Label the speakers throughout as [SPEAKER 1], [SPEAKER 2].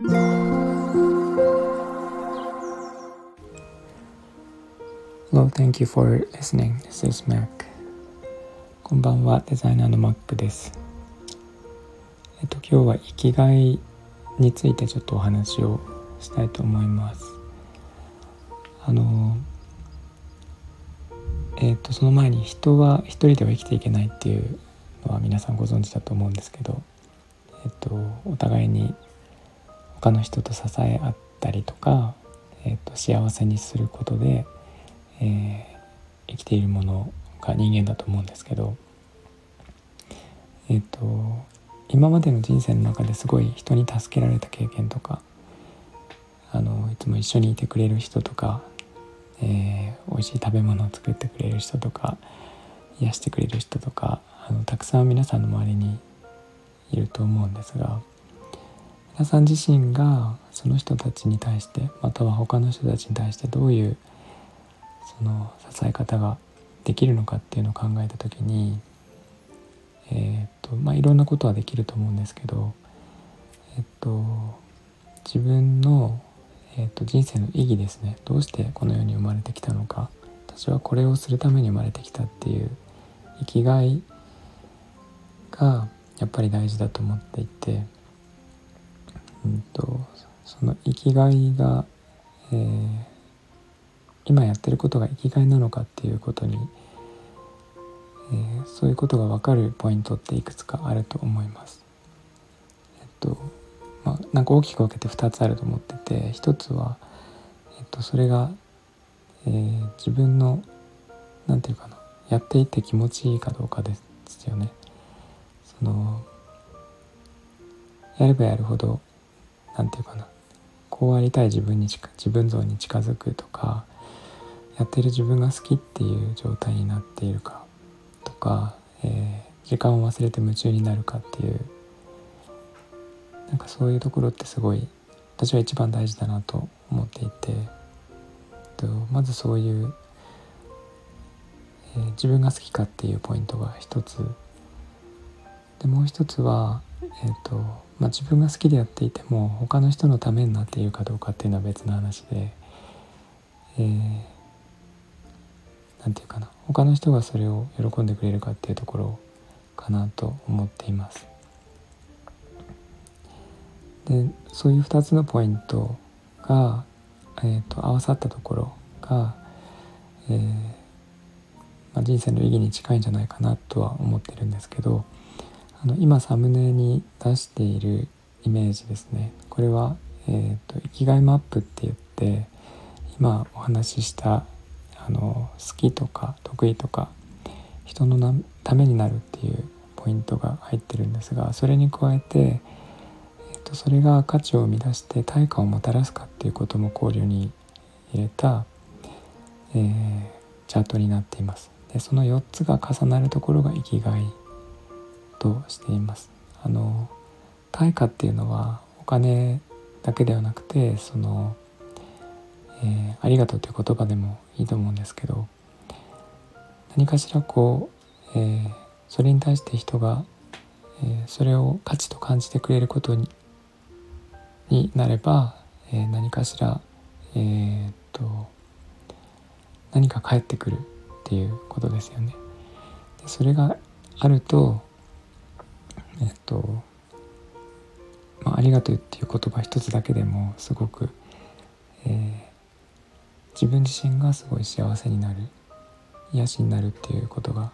[SPEAKER 1] Hello, thank you for listening. This is Mac. こんばんは、デザイナーの Mac です。えっと、今日は生きがいについてちょっとお話をしたいと思います。あの、えっと、その前に人は一人では生きていけないっていうのは皆さんご存知だと思うんですけど、えっと、お互いに他の人と支え合ったりとか、えっと、幸せにすることでえー、生きているものが人間だと思うんですけどえっ、ー、と今までの人生の中ですごい人に助けられた経験とかあのいつも一緒にいてくれる人とか、えー、美味しい食べ物を作ってくれる人とか癒してくれる人とかあのたくさん皆さんの周りにいると思うんですが皆さん自身がその人たちに対してまたは他の人たちに対してどういうその支え方ができるのかっていうのを考えた時にえっ、とまあいろんなことはできると思うんですけどえっ、と自分の、えー、と人生の意義ですね。どうしてこの世に生まれてきたのか。私はこれをするために生まれてきたっていう生きがいがやっぱり大事だと思っていて、うんと、その生きがいが、えー、今やってることが生きがいなのかっていうことに、えー、そういうことが分かるポイントっていくつかあると思います。えっとまあ、なんか大きく分けて2つあると思ってて1つは、えっと、それが、えー、自分の何て言うかなやっていて気持ちいいかどうかですよね。そのやればやるほど何て言うかな。こうありたい自分に自分像に近づくとかやってる自分が好きっていう状態になっているかとか、えー、時間を忘れて夢中になるかっていうなんかそういうところってすごい私は一番大事だなと思っていてとまずそういう、えー、自分が好きかっていうポイントが一つ。でもう一つは、えーとまあ、自分が好きでやっていても他の人のためになっているかどうかっていうのは別の話で、えー何て言うかな他の人がそれを喜んでくれるかっていうところかなと思っています。でそういう2つのポイントが、えーと、合わさったところが、えー、まあ、人生の意義に近いんじゃないかなとは思ってるんですけどあの今サムネに出しているイメージですねこれは、えーと生きがいマップって言って今お話ししたあの好きとか得意とか人のためになるっていうポイントが入ってるんですがそれに加えて、えー、とそれが価値を生み出して対価をもたらすかっていうことも考慮に入れた、えー、チャートになっています。でその4つが重なるところが生きがいとしています。あの対価っていうのはお金だけではなくてそのえー、ありがとうという言葉でもいいと思うんですけど何かしらこう、えー、それに対して人が、えー、それを価値と感じてくれることにになれば、え何かしら、えっと何か返ってくるっていうことですよね。でそれがあるとえっと、まあ、ありがとうっていう言葉一つだけでもすごく、えー、自分自身がすごい幸せになる癒しになるっていうことが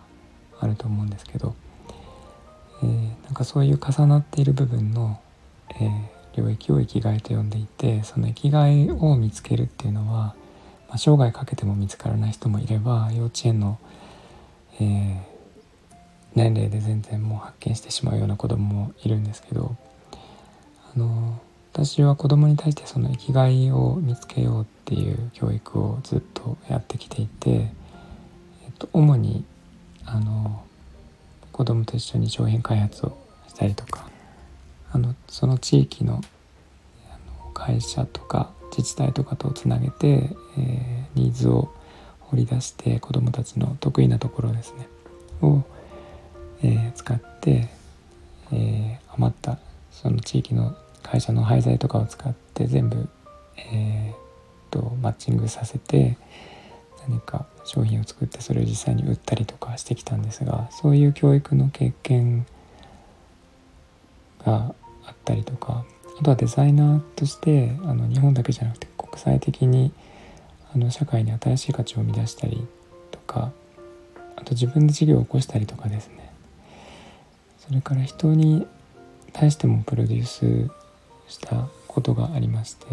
[SPEAKER 1] あると思うんですけど、えー、なんかそういう重なっている部分の、えー、領域を生きがいと呼んでいてその生きがいを見つけるっていうのは、まあ、生涯かけても見つからない人もいれば幼稚園の、えー、年齢で全然もう発見してしまうような子供もいるんですけどあの私は子供に対してその生きがいを見つけようっていう教育をずっとやってきていて、えっと、主にあの子供と一緒に商品開発をしたりとかあのその地域の会社とか自治体とかとつなげて、えー、ニーズを掘り出して子どもたちの得意なところですねを、え、使って、え、余ったその地域の会社の廃材とかを使って全部、えーとマッチングさせて何か商品を作ってそれを実際に売ったりとかしてきたんですがそういう教育の経験があったりとかあとはデザイナーとしてあの日本だけじゃなくて国際的にあの社会に新しい価値を生み出したりとかあと自分で事業を起こしたりとかですね。それから人に対してもプロデュースしたことがありまして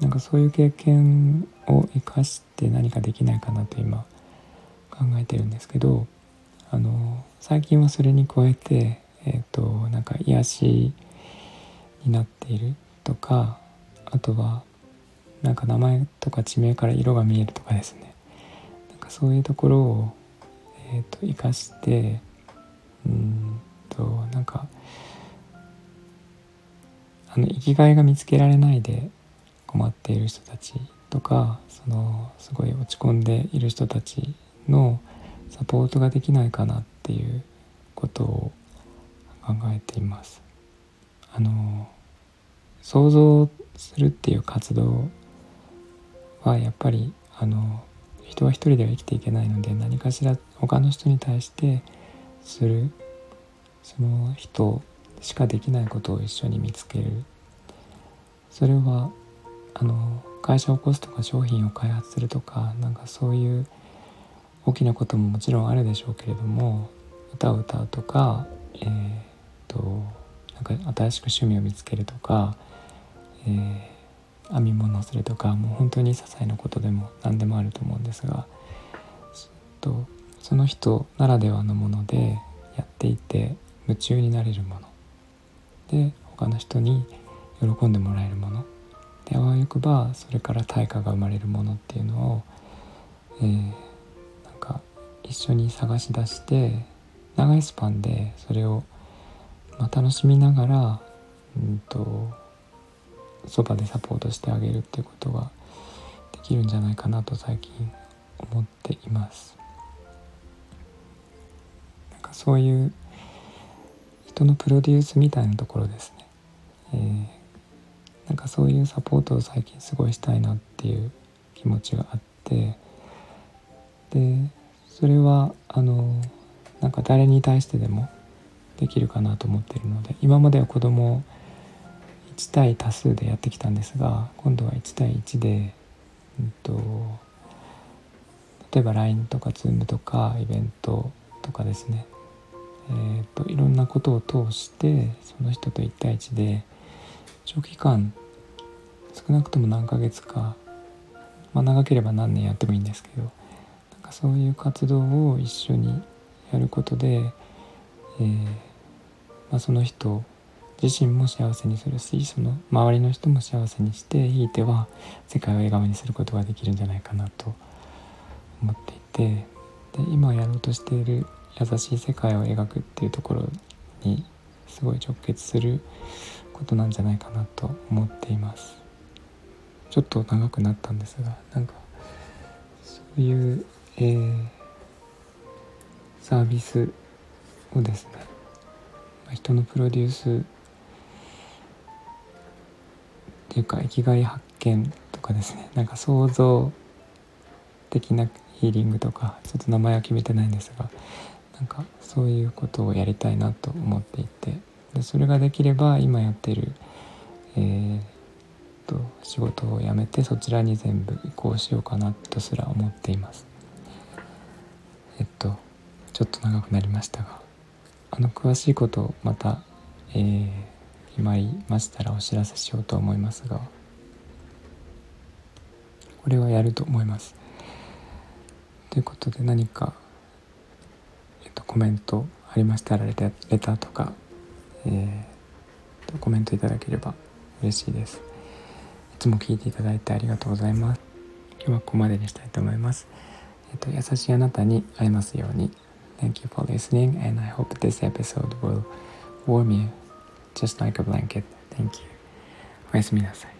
[SPEAKER 1] なんかそういう経験を生かして何かできないかなと今考えてるんですけどあの最近はそれに加えて、えーと、なんか癒しになっているとかあとはなんか名前とか地名から色が見えるとかですね。なんかそういうところを、えーと、と生かしてうんとなんかあの生きがいが見つけられないで困っている人たちとかそのすごい落ち込んでいる人たちのサポートができないかなっていうことを考えています。あの想像するっていう活動はやっぱりあの人は一人では生きていけないので何かしら他の人に対してする。その人しかできないことを一緒に見つける。それはあの会社を起こすとか商品を開発するとかなんかそういう大きなことももちろんあるでしょうけれども歌を歌うとかえー、っとなんか新しく趣味を見つけるとか、えー、編み物をするとかもう本当に些細なことでも何でもあると思うんですがとその人ならではのものでやっていて夢中になれるもので他の人に喜んでもらえるものであわよくばそれから対価が生まれるものっていうのを、えー、なんか一緒に探し出して長いスパンでそれを、まあ、楽しみながらうんとそばでサポートしてあげるっていうことができるんじゃないかなと最近思っています。そういう人のプロデュースみたいなところですね。えーなんかそういうサポートを最近すごいしたいなっていう気持ちがあってでそれはあのなんか誰に対してでもできるかなと思っているので今までは子供を1対多数でやってきたんですが今度は1対1で、うんと、例えば LINE とか Zoom とかイベントとかですね、えーといろんなことを通してその人と1対1で長期間少なくとも何ヶ月か、まあ、長ければ何年やってもいいんですけどなんかそういう活動を一緒にやることで、えー、まあ、その人自身も幸せにするしその周りの人も幸せにしてひいては世界を笑顔にすることができるんじゃないかなと思っていてで今やろうとしている優しい世界を描くっていうところにすごい直結することなんじゃないかなと思っています。ちょっと長くなったんですがなんかそういう、えー、サービスをですね人のプロデュースっていうか生きがい発見とかですねなんか想像的なヒーリングとかちょっと名前は決めてないんですがなんかそういうことをやりたいなと思っていてでそれができれば今やってる、えー、と仕事を辞めてそちらに全部移行しようかなとすら思っています。えっとちょっと長くなりましたがあの詳しいことをまた、えー、決まりましたらお知らせしようと思いますがこれはやると思います。ということで何か、と、コメントありましたらレタレターとかえー、コメントいただければ嬉しいです。いつも聞いていただいてありがとうございます。今日はここまでにしたいと思います。えっ、と、優しいあなたに会えますように。Thank you for listening and I hope this episode will warm you just like a blanket. Thank you. おやすみなさい。